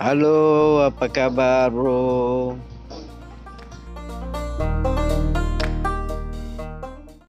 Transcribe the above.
Halo, apa kabar bro?